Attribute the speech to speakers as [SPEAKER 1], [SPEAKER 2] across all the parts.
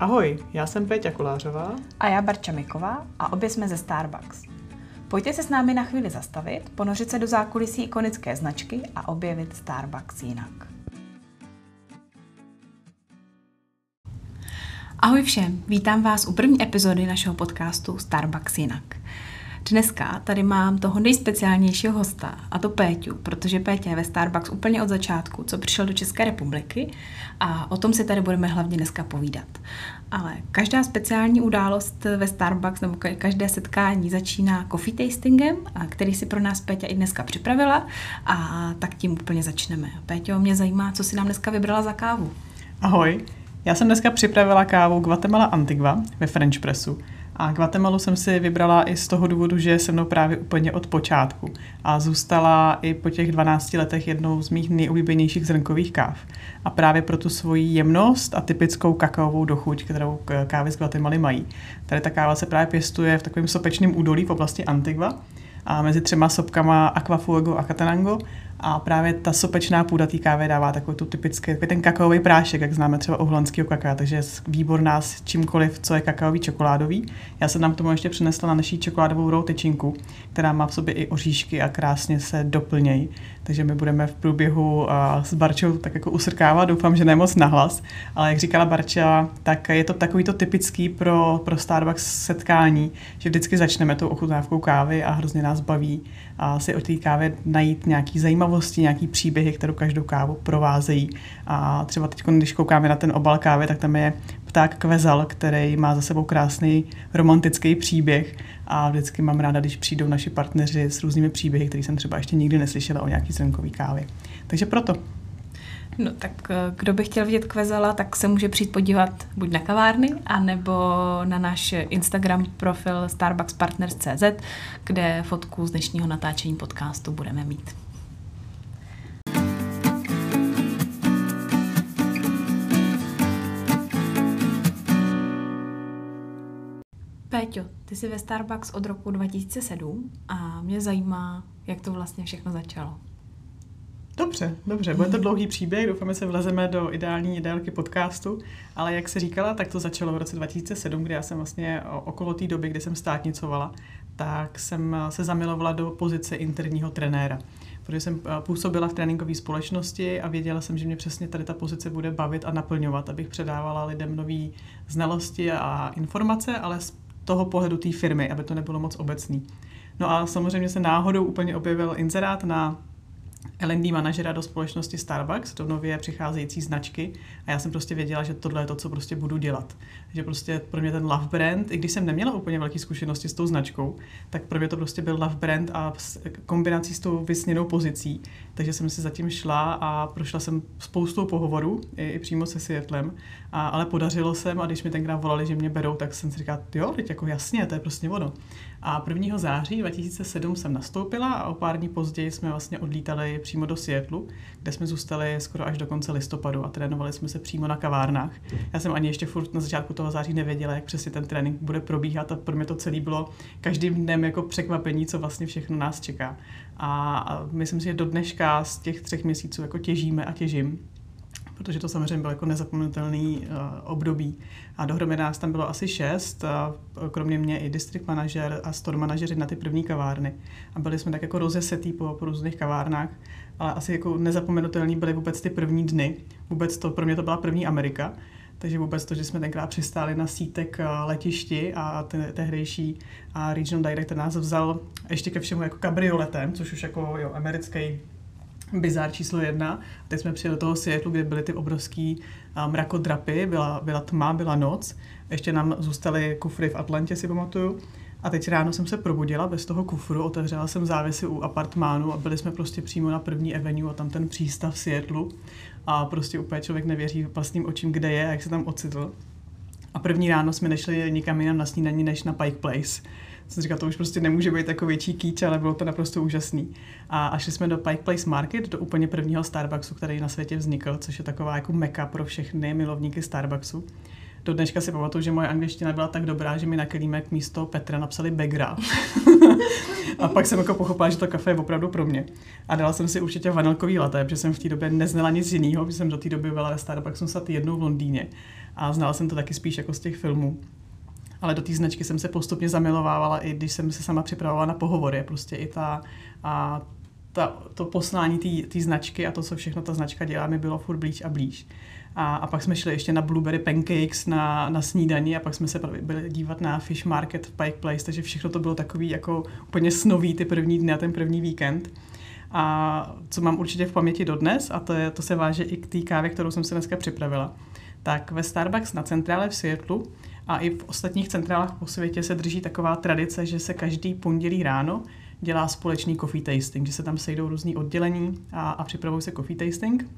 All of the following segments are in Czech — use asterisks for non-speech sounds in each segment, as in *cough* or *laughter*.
[SPEAKER 1] Ahoj, já jsem Péťa Kolářová.
[SPEAKER 2] A já Barča Miková a obě jsme ze Starbucks. Pojďte se s námi na chvíli zastavit, ponořit se do zákulisí ikonické značky a objevit Starbucks jinak. Ahoj všem, vítám vás u první epizody našeho podcastu Starbucks jinak. Dneska tady mám toho nejspeciálnějšího hosta, a to Péťu, protože Pétě je ve Starbucks úplně od začátku, co přišel do České republiky a o tom si tady budeme hlavně dneska povídat. Ale každá speciální událost ve Starbucks nebo každé setkání začíná coffee tastingem, který si pro nás Péťa i dneska připravila a tak tím úplně začneme. Péťo, mě zajímá, co si nám dneska vybrala za kávu.
[SPEAKER 1] Ahoj, já jsem dneska připravila kávu Guatemala Antigua ve French Pressu. A Guatemalu jsem si vybrala i z toho důvodu, že je se mnou právě úplně od počátku a zůstala i po těch 12 letech jednou z mých nejoblíbenějších zrnkových káv. A právě pro tu svoji jemnost a typickou kakaovou dochuť, kterou kávy z Guatemaly mají. Tady ta káva se právě pěstuje v takovém sopečném údolí v oblasti Antigua a mezi třema sopkama Aquafuego a Catanango a právě ta sopečná půda té kávy dává takový tu typický, takový ten kakaový prášek, jak známe třeba u holandského kaká, takže je výborná s čímkoliv, co je kakaový čokoládový. Já jsem nám tomu ještě přinesla na naší čokoládovou roll tyčinku, která má v sobě i oříšky a krásně se doplnějí. Takže my budeme v průběhu s Barčou tak jako usrkávat, doufám, že nemoc nahlas, ale jak říkala Barča, tak je to takový to typický pro, pro Starbucks setkání, že vždycky začneme tou ochutnávkou kávy a hrozně nás baví a si o té kávě najít nějaký zajímavosti, nějaký příběhy, kterou každou kávu provázejí. A třeba teď, když koukáme na ten obal kávy, tak tam je pták kvezal, který má za sebou krásný romantický příběh a vždycky mám ráda, když přijdou naši partneři s různými příběhy, které jsem třeba ještě nikdy neslyšela o nějaký zrnkový kávy. Takže proto.
[SPEAKER 2] No tak eh, kdo by chtěl vidět Kvezela, tak se může přijít podívat buď na kavárny, anebo na náš Instagram profil starbuckspartners.cz, kde fotku z dnešního natáčení podcastu budeme mít. Péťo, ty jsi ve Starbucks od roku 2007 a mě zajímá, jak to vlastně všechno začalo.
[SPEAKER 1] Dobře, dobře, bude to dlouhý příběh, doufáme se vlezeme do ideální délky podcastu, ale jak se říkala, tak to začalo v roce 2007, kdy já jsem vlastně okolo té doby, kdy jsem státnicovala, tak jsem se zamilovala do pozice interního trenéra. Protože jsem působila v tréninkové společnosti a věděla jsem, že mě přesně tady ta pozice bude bavit a naplňovat, abych předávala lidem nové znalosti a informace, ale z toho pohledu té firmy, aby to nebylo moc obecný. No a samozřejmě se náhodou úplně objevil inzerát na L&D manažera do společnosti Starbucks, do nově přicházející značky a já jsem prostě věděla, že tohle je to, co prostě budu dělat. Že prostě pro mě ten love brand, i když jsem neměla úplně velké zkušenosti s tou značkou, tak pro mě to prostě byl love brand a kombinací s tou vysněnou pozicí. Takže jsem si zatím šla a prošla jsem spoustou pohovorů, i, i přímo se Seattlem, a, ale podařilo se a když mi tenkrát volali, že mě berou, tak jsem si říkala, jo, teď jako jasně, to je prostě ono. A 1. září 2007 jsem nastoupila a o pár dní později jsme vlastně odlítali přímo do Seattlu, kde jsme zůstali skoro až do konce listopadu a trénovali jsme se přímo na kavárnách. Já jsem ani ještě furt na začátku toho září nevěděla, jak přesně ten trénink bude probíhat a pro mě to celé bylo každým dnem jako překvapení, co vlastně všechno nás čeká. A myslím si, že do dneška z těch třech měsíců jako těžíme a těžím protože to samozřejmě bylo jako nezapomenutelný uh, období. A dohromady nás tam bylo asi šest, a kromě mě i district manažer a store manažeři na ty první kavárny. A byli jsme tak jako rozesetý po, po různých kavárnách, ale asi jako nezapomenutelný byly vůbec ty první dny. Vůbec to, pro mě to byla první Amerika, takže vůbec to, že jsme tenkrát přistáli na sítek letišti a ten tehdejší a regional director nás vzal ještě ke všemu jako kabrioletem, což už jako jo, americký bizár číslo jedna. Teď jsme přijeli do toho Seattle, kde byly ty obrovský mrakodrapy, byla, byla tma, byla noc. Ještě nám zůstaly kufry v Atlantě, si pamatuju. A teď ráno jsem se probudila bez toho kufru, otevřela jsem závěsy u apartmánu a byli jsme prostě přímo na první avenue a tam ten přístav v Seattle. A prostě úplně člověk nevěří vlastním očím, kde je a jak se tam ocitl. A první ráno jsme nešli nikam jinam na snídaní než na Pike Place jsem říkal, to už prostě nemůže být jako větší kýč, ale bylo to naprosto úžasný. A, a šli jsme do Pike Place Market, do úplně prvního Starbucksu, který na světě vznikl, což je taková jako meka pro všechny milovníky Starbucksu. Do dneška si pamatuju, že moje angličtina byla tak dobrá, že mi na kelímek místo Petra napsali Begra. *laughs* a pak jsem jako pochopila, že to kafe je opravdu pro mě. A dala jsem si určitě vanilkový latte, protože jsem v té době neznala nic jiného, protože jsem do té doby byla ve Starbucksu snad jednou v Londýně a znala jsem to taky spíš jako z těch filmů. Ale do té značky jsem se postupně zamilovávala, i když jsem se sama připravovala na pohovory. Prostě i ta, a ta, to poslání té značky a to, co všechno ta značka dělá, mi bylo furt blíž a blíž. A, a pak jsme šli ještě na Blueberry Pancakes na, na snídani a pak jsme se byli dívat na Fish Market v Pike Place, takže všechno to bylo takový jako úplně snový ty první dny a ten první víkend. A co mám určitě v paměti dodnes, a to, je, to se váže i k té kávě, kterou jsem se dneska připravila, tak ve Starbucks na centrále v Seattleu a i v ostatních centrálách po světě se drží taková tradice, že se každý pondělí ráno dělá společný coffee tasting, že se tam sejdou různý oddělení a, a připravují se coffee tasting.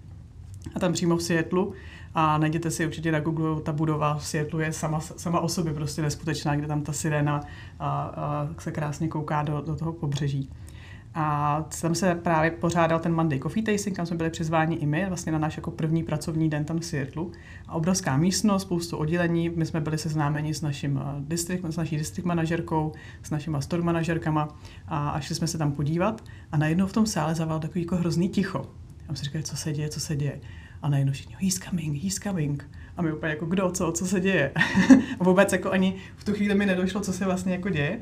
[SPEAKER 1] A tam přímo v Seattleu a najděte si určitě na Google, ta budova v Seattleu je sama, sama o sobě prostě neskutečná, kde tam ta sirena a, a se krásně kouká do, do toho pobřeží. A tam se právě pořádal ten Monday Coffee Tasting, kam jsme byli přizváni i my, vlastně na náš jako první pracovní den tam v Seattleu. A obrovská místnost, spoustu oddělení, my jsme byli seznámeni s, naším eh, district, s naší district manažerkou, s našima store manažerkama a, a šli jsme se tam podívat a najednou v tom sále zaval takový jako hrozný ticho. A jsme si říkali, co se děje, co se děje. A najednou všichni, he's coming, he's coming. A my úplně jako, kdo, co, co se děje. *laughs* a vůbec jako ani v tu chvíli mi nedošlo, co se vlastně jako děje.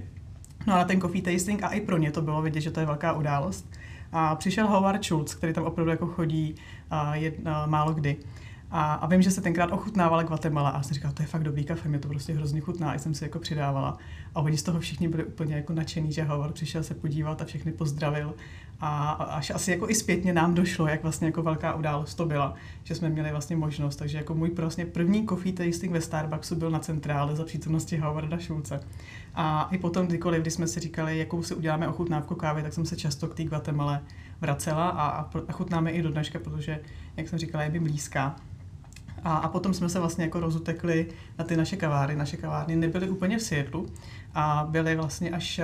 [SPEAKER 1] No ale ten coffee tasting a i pro ně to bylo vidět, že to je velká událost. A přišel Howard Schultz, který tam opravdu jako chodí a je, a, málo kdy. A, a vím, že se tenkrát ochutnávala Guatemala a jsem říkala, to je fakt dobrý kafe, mě to prostě hrozně chutná, a jsem si jako přidávala. A oni z toho všichni byli úplně jako nadšený, že Howard přišel se podívat a všechny pozdravil. A až asi jako i zpětně nám došlo, jak vlastně jako velká událost to byla, že jsme měli vlastně možnost. Takže jako můj prostě první coffee tasting ve Starbucksu byl na centrále za přítomnosti Howarda Schulze. A i potom, kdykoliv, když jsme si říkali, jakou si uděláme ochutnávku kávy, tak jsem se často k té Guatemala vracela a, a chutnáme i do dneška, protože, jak jsem říkala, je mi blízká. A, a potom jsme se vlastně jako rozutekli na ty naše kavárny. Naše kavárny nebyly úplně v Seattlu a byly vlastně až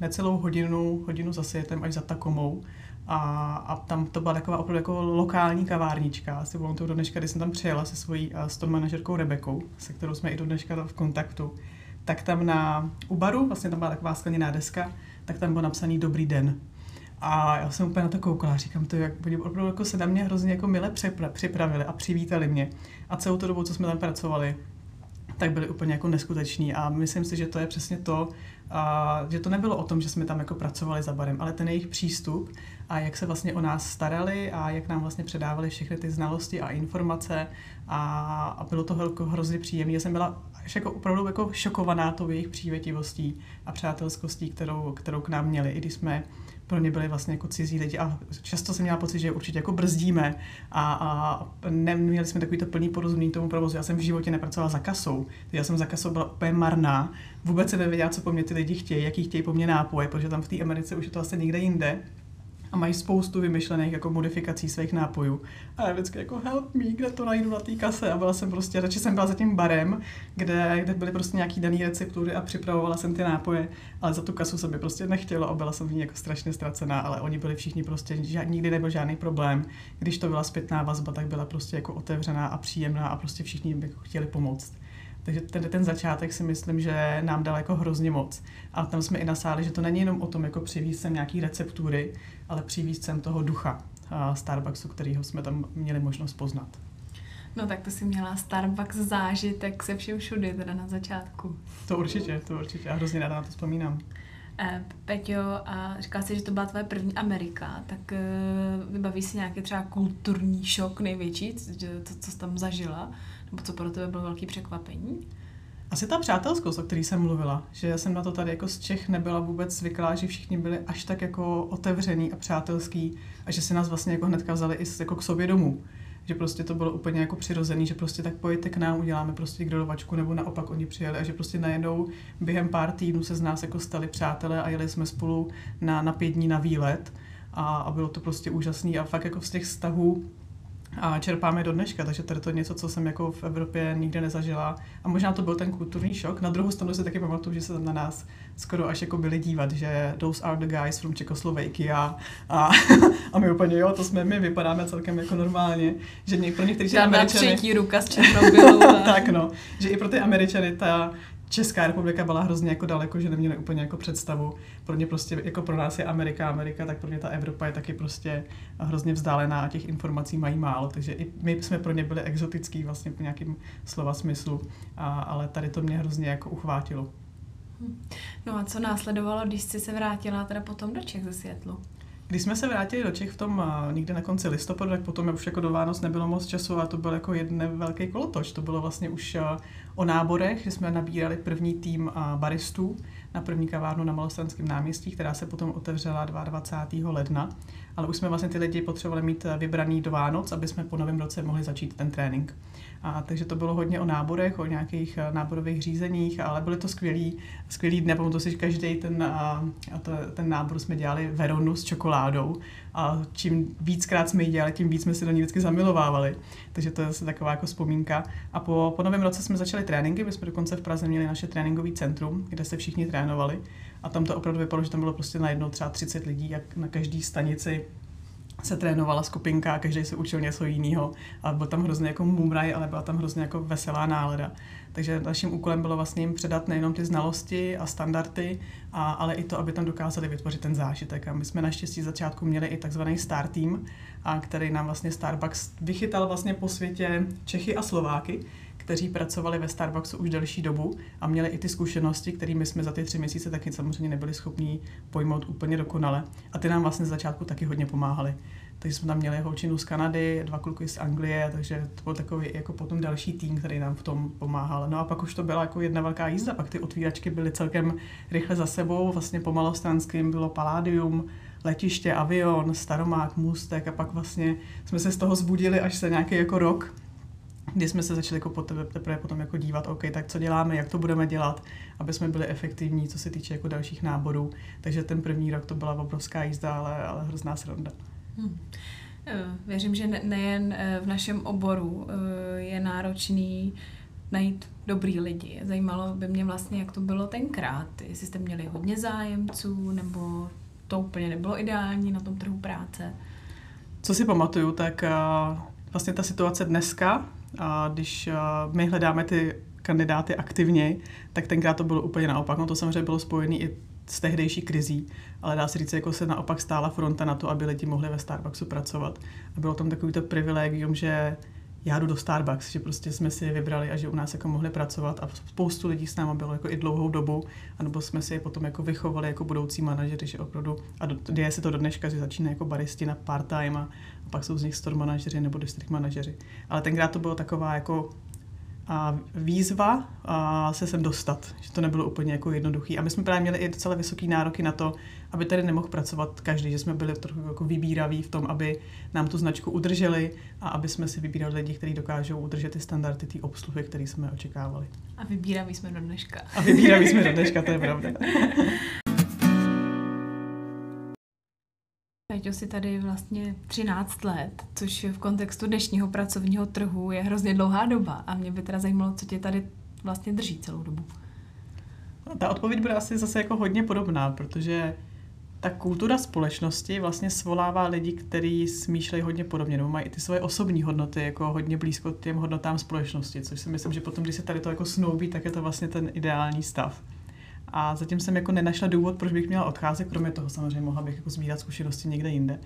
[SPEAKER 1] necelou hodinu, hodinu za Seattlem, až za Takomou. A, a tam to byla taková opravdu jako lokální kavárnička. Asi bylo to do dneška, když jsem tam přijela se svojí store manažerkou Rebekou, se kterou jsme i do dneška v kontaktu. Tak tam na, u baru, vlastně tam byla taková skleněná deska, tak tam byl napsaný Dobrý den. A já jsem úplně na to koukala, říkám to, jak oni opravdu jako se na mě hrozně jako mile připravili a přivítali mě. A celou tu dobu, co jsme tam pracovali, tak byli úplně jako neskuteční a myslím si, že to je přesně to, a, že to nebylo o tom, že jsme tam jako pracovali za barem, ale ten jejich přístup a jak se vlastně o nás starali a jak nám vlastně předávali všechny ty znalosti a informace a, a bylo to jako hrozně příjemné. Já jsem byla až jako opravdu jako šokovaná tou jejich přívětivostí a přátelskostí, kterou, kterou k nám měli, i když jsme pro ně byli vlastně jako cizí lidi a často jsem měla pocit, že určitě jako brzdíme a, a neměli jsme takový to plný porozumění tomu provozu. Já jsem v životě nepracovala za kasou, já jsem za kasou byla úplně marná, vůbec se nevěděla, co po mně ty lidi chtějí, jaký chtějí po mně nápoje, protože tam v té Americe už je to asi někde jinde a mají spoustu vymyšlených jako modifikací svých nápojů. A já vždycky jako help me, kde to najdu na té kase. A byla jsem prostě, radši jsem byla za tím barem, kde, kde byly prostě nějaký daný receptury a připravovala jsem ty nápoje, ale za tu kasu se mi prostě nechtělo a byla jsem v ní jako strašně ztracená, ale oni byli všichni prostě, že nikdy nebyl žádný problém. Když to byla zpětná vazba, tak byla prostě jako otevřená a příjemná a prostě všichni jako chtěli pomoct. Takže ten, ten začátek si myslím, že nám dal jako hrozně moc. A tam jsme i nasáli, že to není jenom o tom, jako přivízt sem nějaký receptury, ale přivízt sem toho ducha Starbucksu, kterýho jsme tam měli možnost poznat.
[SPEAKER 2] No tak to si měla Starbucks zážitek se všem všudy teda na začátku.
[SPEAKER 1] To určitě, to určitě. Já hrozně ráda na to vzpomínám.
[SPEAKER 2] Eh, Peťo, a říkala jsi, že to byla tvoje první Amerika, tak eh, vybaví si nějaký třeba kulturní šok největší, to, co jsi tam zažila? Nebo co pro tebe bylo velký překvapení?
[SPEAKER 1] Asi ta přátelskost, o který jsem mluvila, že já jsem na to tady jako z Čech nebyla vůbec zvyklá, že všichni byli až tak jako otevřený a přátelský a že si nás vlastně jako hnedka vzali i jako k sobě domů. Že prostě to bylo úplně jako přirozený, že prostě tak pojďte k nám, uděláme prostě grilovačku, nebo naopak oni přijeli a že prostě najednou během pár týdnů se z nás jako stali přátelé a jeli jsme spolu na, na pět dní na výlet a, a bylo to prostě úžasný a fakt jako z těch vztahů a čerpáme do dneška, takže tady to je něco, co jsem jako v Evropě nikdy nezažila. A možná to byl ten kulturní šok. Na druhou stranu si taky pamatuju, že se tam na nás skoro až jako byli dívat, že those are the guys from Czechoslovakia a, *laughs* a my úplně jo, to jsme my, vypadáme celkem jako normálně. Že mě, pro některé
[SPEAKER 2] Američany... třetí ruka z Černobylu. *laughs*
[SPEAKER 1] tak no, že i pro ty Američany ta Česká republika byla hrozně jako daleko, že neměli úplně jako představu. Pro ně prostě, jako pro nás je Amerika, Amerika, tak pro ně ta Evropa je taky prostě hrozně vzdálená a těch informací mají málo, takže i my jsme pro ně byli exotický vlastně po nějakým slova smyslu, a, ale tady to mě hrozně jako uchvátilo.
[SPEAKER 2] Hm. No a co následovalo, když jsi se vrátila teda potom do Čech ze Světlu?
[SPEAKER 1] Když jsme se vrátili do Čech v tom někde na konci listopadu, tak potom už jako do Vánoc nebylo moc času a to byl jako jeden velký kolotoč. To bylo vlastně už o náborech, že jsme nabírali první tým baristů na první kavárnu na Malostranském náměstí, která se potom otevřela 22. ledna. Ale už jsme vlastně ty lidi potřebovali mít vybraný do Vánoc, aby jsme po novém roce mohli začít ten trénink. A, takže to bylo hodně o náborech, o nějakých eh, náborových řízeních, ale byly to skvělý, skvělý dny. Pamatuju si, každý ten, a, a to, ten nábor jsme dělali Veronu s čokoládou a čím víckrát jsme ji dělali, tím víc jsme si do ní vždycky zamilovávali. Takže to je zase taková jako vzpomínka. A po, po novém roce jsme začali tréninky, my jsme dokonce v Praze měli naše tréninkové centrum, kde se všichni trénovali. A tam to opravdu vypadalo, že tam bylo prostě najednou třeba 30 lidí, jak na každé stanici se trénovala skupinka, každý se učil něco jiného a byl tam hrozně jako mumraj, ale byla tam hrozně jako veselá nálada. Takže naším úkolem bylo vlastně jim předat nejenom ty znalosti a standardy, a, ale i to, aby tam dokázali vytvořit ten zážitek. A my jsme naštěstí začátku měli i takzvaný Star Team, a který nám vlastně Starbucks vychytal vlastně po světě Čechy a Slováky, kteří pracovali ve Starbucksu už delší dobu a měli i ty zkušenosti, kterými jsme za ty tři měsíce taky samozřejmě nebyli schopni pojmout úplně dokonale. A ty nám vlastně z začátku taky hodně pomáhali. Takže jsme tam měli holčinu z Kanady, dva kluky z Anglie, takže to byl takový jako potom další tým, který nám v tom pomáhal. No a pak už to byla jako jedna velká jízda, pak ty otvíračky byly celkem rychle za sebou, vlastně po malostranským bylo Paládium, letiště, avion, staromák, můstek a pak vlastně jsme se z toho zbudili až se nějaký jako rok, kdy jsme se začali jako tebe, teprve potom jako dívat, OK, tak co děláme, jak to budeme dělat, aby jsme byli efektivní, co se týče jako dalších náborů. Takže ten první rok to byla obrovská jízda, ale, ale hrozná sranda. Hmm.
[SPEAKER 2] Věřím, že nejen eh, v našem oboru eh, je náročný najít dobrý lidi. Zajímalo by mě vlastně, jak to bylo tenkrát. Jestli jste měli hodně zájemců, nebo to úplně nebylo ideální na tom trhu práce.
[SPEAKER 1] Co si pamatuju, tak vlastně ta situace dneska a když my hledáme ty kandidáty aktivně, tak tenkrát to bylo úplně naopak. No to samozřejmě bylo spojené i s tehdejší krizí, ale dá se říct, jako se naopak stála fronta na to, aby lidi mohli ve Starbucksu pracovat. A bylo tam takový to privilegium, že já jdu do Starbucks, že prostě jsme si je vybrali a že u nás jako mohli pracovat a spoustu lidí s náma bylo jako i dlouhou dobu, anebo jsme si je potom jako vychovali jako budoucí manažeři, že opravdu, a do, děje se to do dneška, že začíná jako baristi na part-time a, a pak jsou z nich store manažeři nebo district manažeři. Ale tenkrát to bylo taková jako a výzva a se sem dostat, že to nebylo úplně jako jednoduchý. A my jsme právě měli i docela vysoké nároky na to, aby tady nemohl pracovat každý, že jsme byli trochu jako vybíraví v tom, aby nám tu značku udrželi a aby jsme si vybírali lidi, kteří dokážou udržet ty standardy té obsluhy, které jsme očekávali.
[SPEAKER 2] A vybíraví jsme do dneška.
[SPEAKER 1] A vybíraví jsme do dneška, to je pravda. *laughs*
[SPEAKER 2] Peťo si tady vlastně 13 let, což v kontextu dnešního pracovního trhu je hrozně dlouhá doba a mě by teda zajímalo, co tě tady vlastně drží celou dobu.
[SPEAKER 1] No, ta odpověď bude asi zase jako hodně podobná, protože ta kultura společnosti vlastně svolává lidi, kteří smýšlejí hodně podobně, nebo mají i ty svoje osobní hodnoty jako hodně blízko těm hodnotám společnosti, což si myslím, že potom, když se tady to jako snoubí, tak je to vlastně ten ideální stav. A zatím jsem jako nenašla důvod, proč bych měla odcházet, kromě toho samozřejmě mohla bych jako sbírat zkušenosti někde jinde.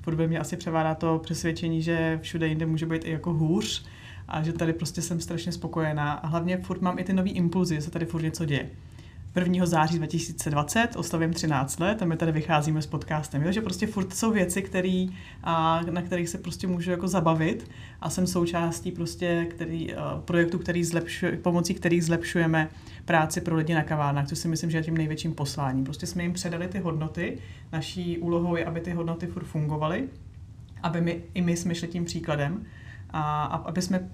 [SPEAKER 1] Podle mě asi převádá to přesvědčení, že všude jinde může být i jako hůř a že tady prostě jsem strašně spokojená a hlavně furt mám i ty nový impulzy, že se tady furt něco děje. 1. září 2020, oslavím 13 let a my tady vycházíme s podcastem. Takže prostě furt jsou věci, který, a, na kterých se prostě můžu jako zabavit a jsem součástí prostě který, a, projektu, který zlepšuje, pomocí kterých zlepšujeme práci pro lidi na kavárnách, což si myslím, že je tím největším posláním. Prostě jsme jim předali ty hodnoty, naší úlohou je, aby ty hodnoty furt fungovaly, aby my, i my jsme šli tím příkladem a, a aby jsme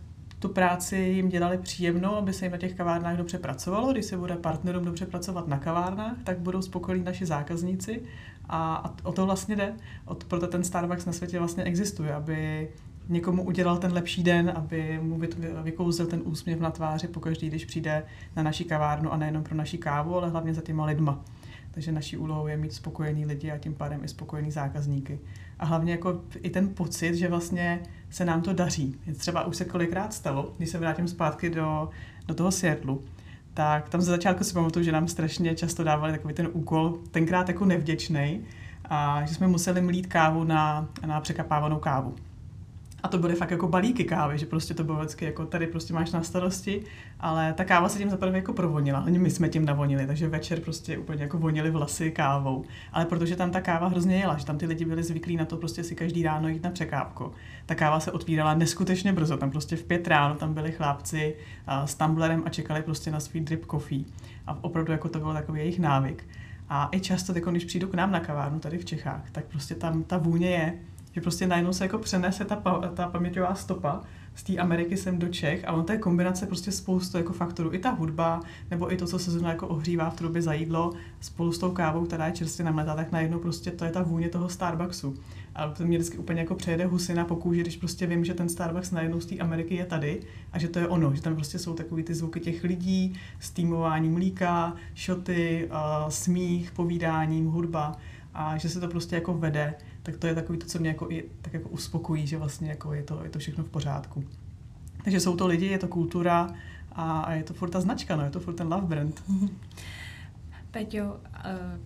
[SPEAKER 1] tu práci jim dělali příjemnou, aby se jim na těch kavárnách dobře pracovalo. Když se bude partnerům dobře pracovat na kavárnách, tak budou spokojení naši zákazníci a, a o to vlastně jde. Od, proto ten Starbucks na světě vlastně existuje, aby někomu udělal ten lepší den, aby mu vykouzil ten úsměv na tváři pokaždý, když přijde na naši kavárnu a nejenom pro naši kávu, ale hlavně za těma lidma. Takže naší úlohou je mít spokojený lidi a tím pádem i spokojený zákazníky. A hlavně jako i ten pocit, že vlastně se nám to daří. Třeba už se kolikrát stalo, když se vrátím zpátky do, do toho Seattlu, tak tam ze začátku si pamatuju, že nám strašně často dávali takový ten úkol, tenkrát jako nevděčný, a že jsme museli mlít kávu na, na překapávanou kávu. A to byly fakt jako balíky kávy, že prostě to bylo vždycky jako tady prostě máš na starosti, ale ta káva se tím zaprvé jako provonila. Ani my jsme tím navonili, takže večer prostě úplně jako vonili vlasy kávou. Ale protože tam ta káva hrozně jela, že tam ty lidi byli zvyklí na to prostě si každý ráno jít na překávku. Ta káva se otvírala neskutečně brzo, tam prostě v pět ráno tam byli chlápci s tumblerem a čekali prostě na svůj drip coffee. A opravdu jako to bylo takový jejich návyk. A i často, když přijdu k nám na kavárnu tady v Čechách, tak prostě tam ta vůně je, že prostě najednou se jako přenese ta, ta paměťová stopa z té Ameriky sem do Čech a on to je kombinace prostě spoustu jako faktorů. I ta hudba, nebo i to, co se zrovna jako ohřívá v trubě za jídlo spolu s tou kávou, která je čerstvě namletá, tak najednou prostě to je ta vůně toho Starbucksu. A to mě vždycky úplně jako přejede husina po kůži, když prostě vím, že ten Starbucks najednou z té Ameriky je tady a že to je ono, že tam prostě jsou takový ty zvuky těch lidí, stýmování mlíka, šoty, uh, smích, povídáním, hudba a že se to prostě jako vede tak to je takový to, co mě jako i, tak jako uspokojí, že vlastně jako je, to, je to všechno v pořádku. Takže jsou to lidi, je to kultura a, a je to furt ta značka, no, je to furt ten love brand. *laughs*
[SPEAKER 2] Peťo, eh,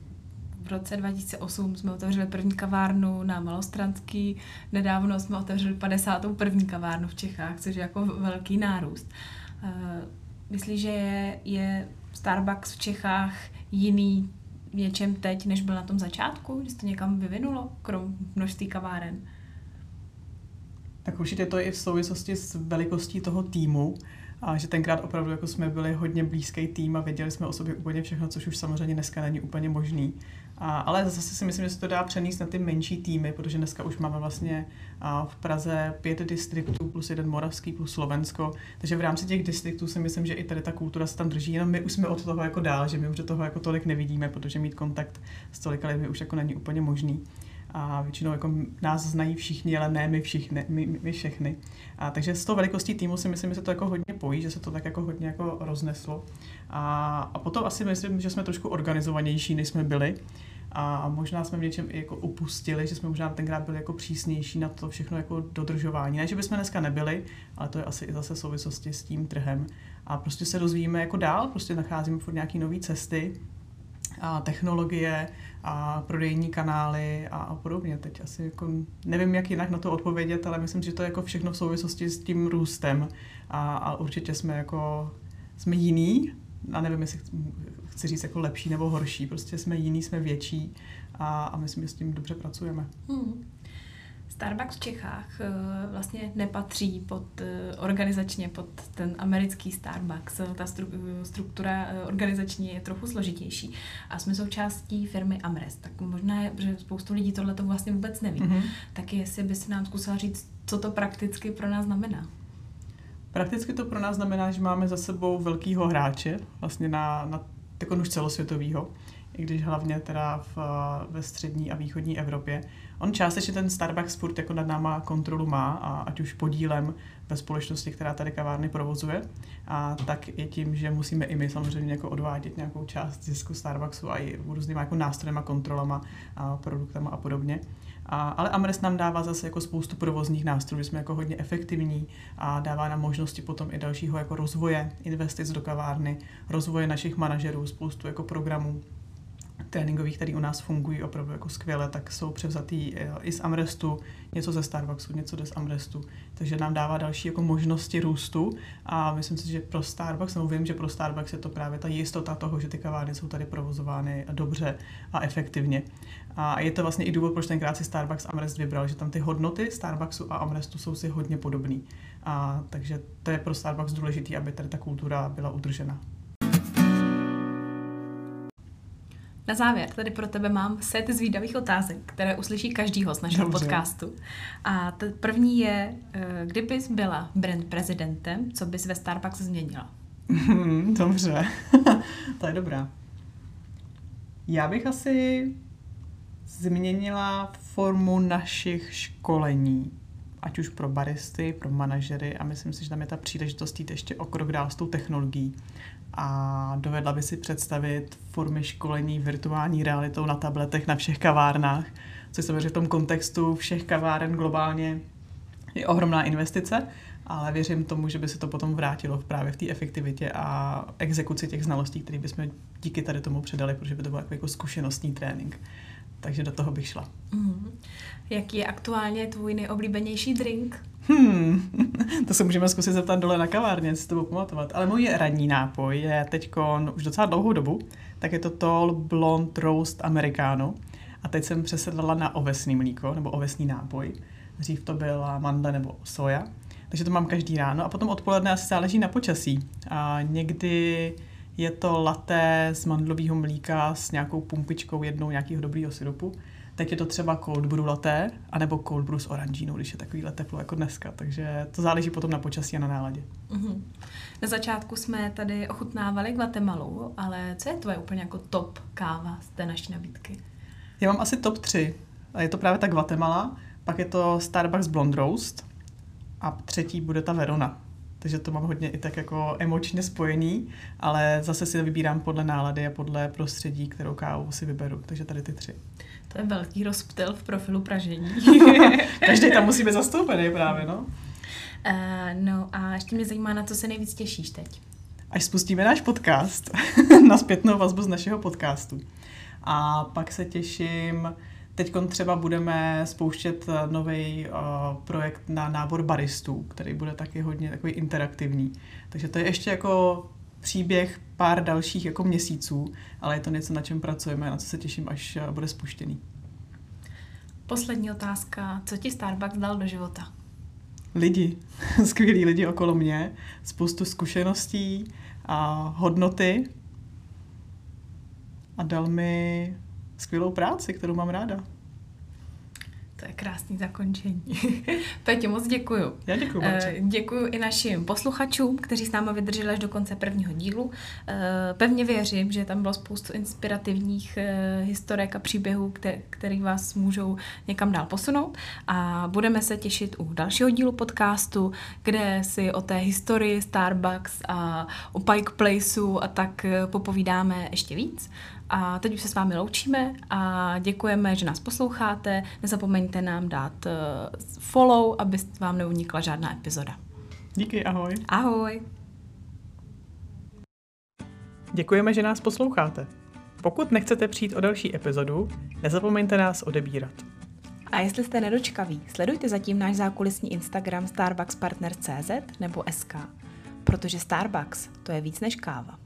[SPEAKER 2] v roce 2008 jsme otevřeli první kavárnu na Malostranský, nedávno jsme otevřeli 51. kavárnu v Čechách, což je jako velký nárůst. Eh, myslíš, že je, je Starbucks v Čechách jiný něčem teď, než byl na tom začátku? Že se to někam vyvinulo, krom množství kaváren?
[SPEAKER 1] Tak určitě to je i v souvislosti s velikostí toho týmu, a že tenkrát opravdu jako jsme byli hodně blízký tým a věděli jsme o sobě úplně všechno, což už samozřejmě dneska není úplně možný. A, ale zase si myslím, že se to dá přenést na ty menší týmy, protože dneska už máme vlastně a v Praze pět distriktů plus jeden moravský plus Slovensko, takže v rámci těch distriktů si myslím, že i tady ta kultura se tam drží, jenom my už jsme od toho jako dál, že my už do toho jako tolik nevidíme, protože mít kontakt s tolika lidmi už jako není úplně možný a většinou jako nás znají všichni, ale ne my všichni, my, my všechny. A takže s tou velikostí týmu si myslím, že se to jako hodně pojí, že se to tak jako hodně jako rozneslo. A, a potom asi myslím, že jsme trošku organizovanější, než jsme byli. A možná jsme v něčem i jako upustili, že jsme možná tenkrát byli jako přísnější na to všechno jako dodržování. Ne, že bychom dneska nebyli, ale to je asi i zase souvislosti s tím trhem. A prostě se rozvíjíme jako dál, prostě nacházíme furt nějaké nové cesty, a technologie a prodejní kanály a, a podobně. Teď asi jako nevím, jak jinak na to odpovědět, ale myslím, že to je jako všechno v souvislosti s tím růstem a, a určitě jsme jako jsme jiný a nevím, jestli chci říct jako lepší nebo horší, prostě jsme jiný, jsme větší a, a myslím, že s tím dobře pracujeme. Hmm.
[SPEAKER 2] Starbucks v Čechách eh, vlastně nepatří pod eh, organizačně pod ten americký Starbucks. Ta struktura eh, organizační je trochu složitější. A jsme součástí firmy Amrest. Tak možná je, že spoustu lidí tohle to vlastně vůbec neví. Mm-hmm. Tak jestli by se nám zkusila říct, co to prakticky pro nás znamená.
[SPEAKER 1] Prakticky to pro nás znamená, že máme za sebou velkýho hráče, vlastně na, na jako už celosvětovýho, i když hlavně teda v, ve střední a východní Evropě. On částečně ten Starbucks furt jako nad náma kontrolu má, a ať už podílem ve společnosti, která tady kavárny provozuje, a tak je tím, že musíme i my samozřejmě jako odvádět nějakou část zisku Starbucksu a i různýma jako nástrojema, kontrolama, a produktama a podobně. A, ale Amres nám dává zase jako spoustu provozních nástrojů, jsme jako hodně efektivní a dává nám možnosti potom i dalšího jako rozvoje investic do kavárny, rozvoje našich manažerů, spoustu jako programů, tréninkových, které u nás fungují opravdu jako skvěle, tak jsou převzatý eh, i z Amrestu, něco ze Starbucksu, něco z Amrestu. Takže nám dává další jako možnosti růstu a myslím si, že pro Starbucks, nebo vím, že pro Starbucks je to právě ta jistota toho, že ty kavárny jsou tady provozovány dobře a efektivně. A je to vlastně i důvod, proč tenkrát si Starbucks Amrest vybral, že tam ty hodnoty Starbucksu a Amrestu jsou si hodně podobné. A takže to je pro Starbucks důležité, aby tady ta kultura byla udržena.
[SPEAKER 2] Na závěr tady pro tebe mám set zvídavých otázek, které uslyší každý host našeho Dobře. podcastu. A t- první je, eh, kdybys byla brand prezidentem, co bys ve Starbucks změnila?
[SPEAKER 1] Dobře, *laughs* to je dobrá. Já bych asi změnila formu našich školení, ať už pro baristy, pro manažery a myslím si, že tam je ta příležitost jít ještě o krok dál s tou technologií a dovedla by si představit formy školení virtuální realitou na tabletech na všech kavárnách, což samozřejmě v tom kontextu všech kaváren globálně je ohromná investice, ale věřím tomu, že by se to potom vrátilo právě v té efektivitě a exekuci těch znalostí, které bychom díky tady tomu předali, protože by to byl jako, jako zkušenostní trénink. Takže do toho bych šla. Mm.
[SPEAKER 2] Jaký je aktuálně tvůj nejoblíbenější drink?
[SPEAKER 1] Hmm, *laughs* to se můžeme zkusit zeptat dole na kavárně, si to budu pamatovat. Ale můj ranní nápoj je teď už docela dlouhou dobu, tak je to Tall Blonde Roast Americano. A teď jsem přesedlala na ovesný mlíko, nebo ovesný nápoj. Dřív to byla mandle nebo soja. Takže to mám každý ráno. A potom odpoledne asi záleží na počasí. A někdy je to laté z mandlového mlíka s nějakou pumpičkou jednou nějakého dobrýho syrupu. Teď je to třeba cold brew laté, anebo cold brew s oranžínou, když je takovýhle teplo jako dneska. Takže to záleží potom na počasí a na náladě. Mm-hmm.
[SPEAKER 2] Na začátku jsme tady ochutnávali Guatemalu, ale co je tvoje úplně jako top káva z té naší nabídky?
[SPEAKER 1] Já mám asi top 3. A je to právě ta Guatemala, pak je to Starbucks Blonde Roast a třetí bude ta Verona. Takže to mám hodně i tak jako emočně spojený, ale zase si vybírám podle nálady a podle prostředí, kterou kávu si vyberu. Takže tady ty tři.
[SPEAKER 2] To je velký rozptyl v profilu pražení. *laughs*
[SPEAKER 1] Každý tam musí být zastoupený právě, no.
[SPEAKER 2] Uh, no a ještě mě zajímá, na co se nejvíc těšíš teď.
[SPEAKER 1] Až spustíme náš podcast, *laughs* na zpětnou vazbu z našeho podcastu. A pak se těším, teď třeba budeme spouštět nový uh, projekt na nábor baristů, který bude taky hodně takový interaktivní. Takže to je ještě jako příběh pár dalších jako měsíců, ale je to něco, na čem pracujeme, na co se těším, až bude spuštěný.
[SPEAKER 2] Poslední otázka. Co ti Starbucks dal do života?
[SPEAKER 1] Lidi. *laughs* Skvělí lidi okolo mě. Spoustu zkušeností a hodnoty. A dal mi skvělou práci, kterou mám ráda.
[SPEAKER 2] To je krásný zakončení. *laughs* Petě, moc děkuju.
[SPEAKER 1] Já děkuju. Eh,
[SPEAKER 2] děkuju i našim posluchačům, kteří s námi vydrželi až do konce prvního dílu. Eh, pevně věřím, že tam bylo spoustu inspirativních eh, historek a příběhů, které vás můžou někam dál posunout. A budeme se těšit u dalšího dílu podcastu, kde si o té historii Starbucks a o Pike Placeu a tak popovídáme ještě víc. A teď už se s vámi loučíme a děkujeme, že nás posloucháte. Nezapomeňte nám dát eh, follow, aby vám neunikla žádná epizoda.
[SPEAKER 1] Díky, ahoj.
[SPEAKER 2] Ahoj.
[SPEAKER 1] Děkujeme, že nás posloucháte. Pokud nechcete přijít o další epizodu, nezapomeňte nás odebírat.
[SPEAKER 2] A jestli jste nedočkaví, sledujte zatím náš zákulisní Instagram starbuckspartner.cz nebo SK, protože Starbucks to je víc než káva.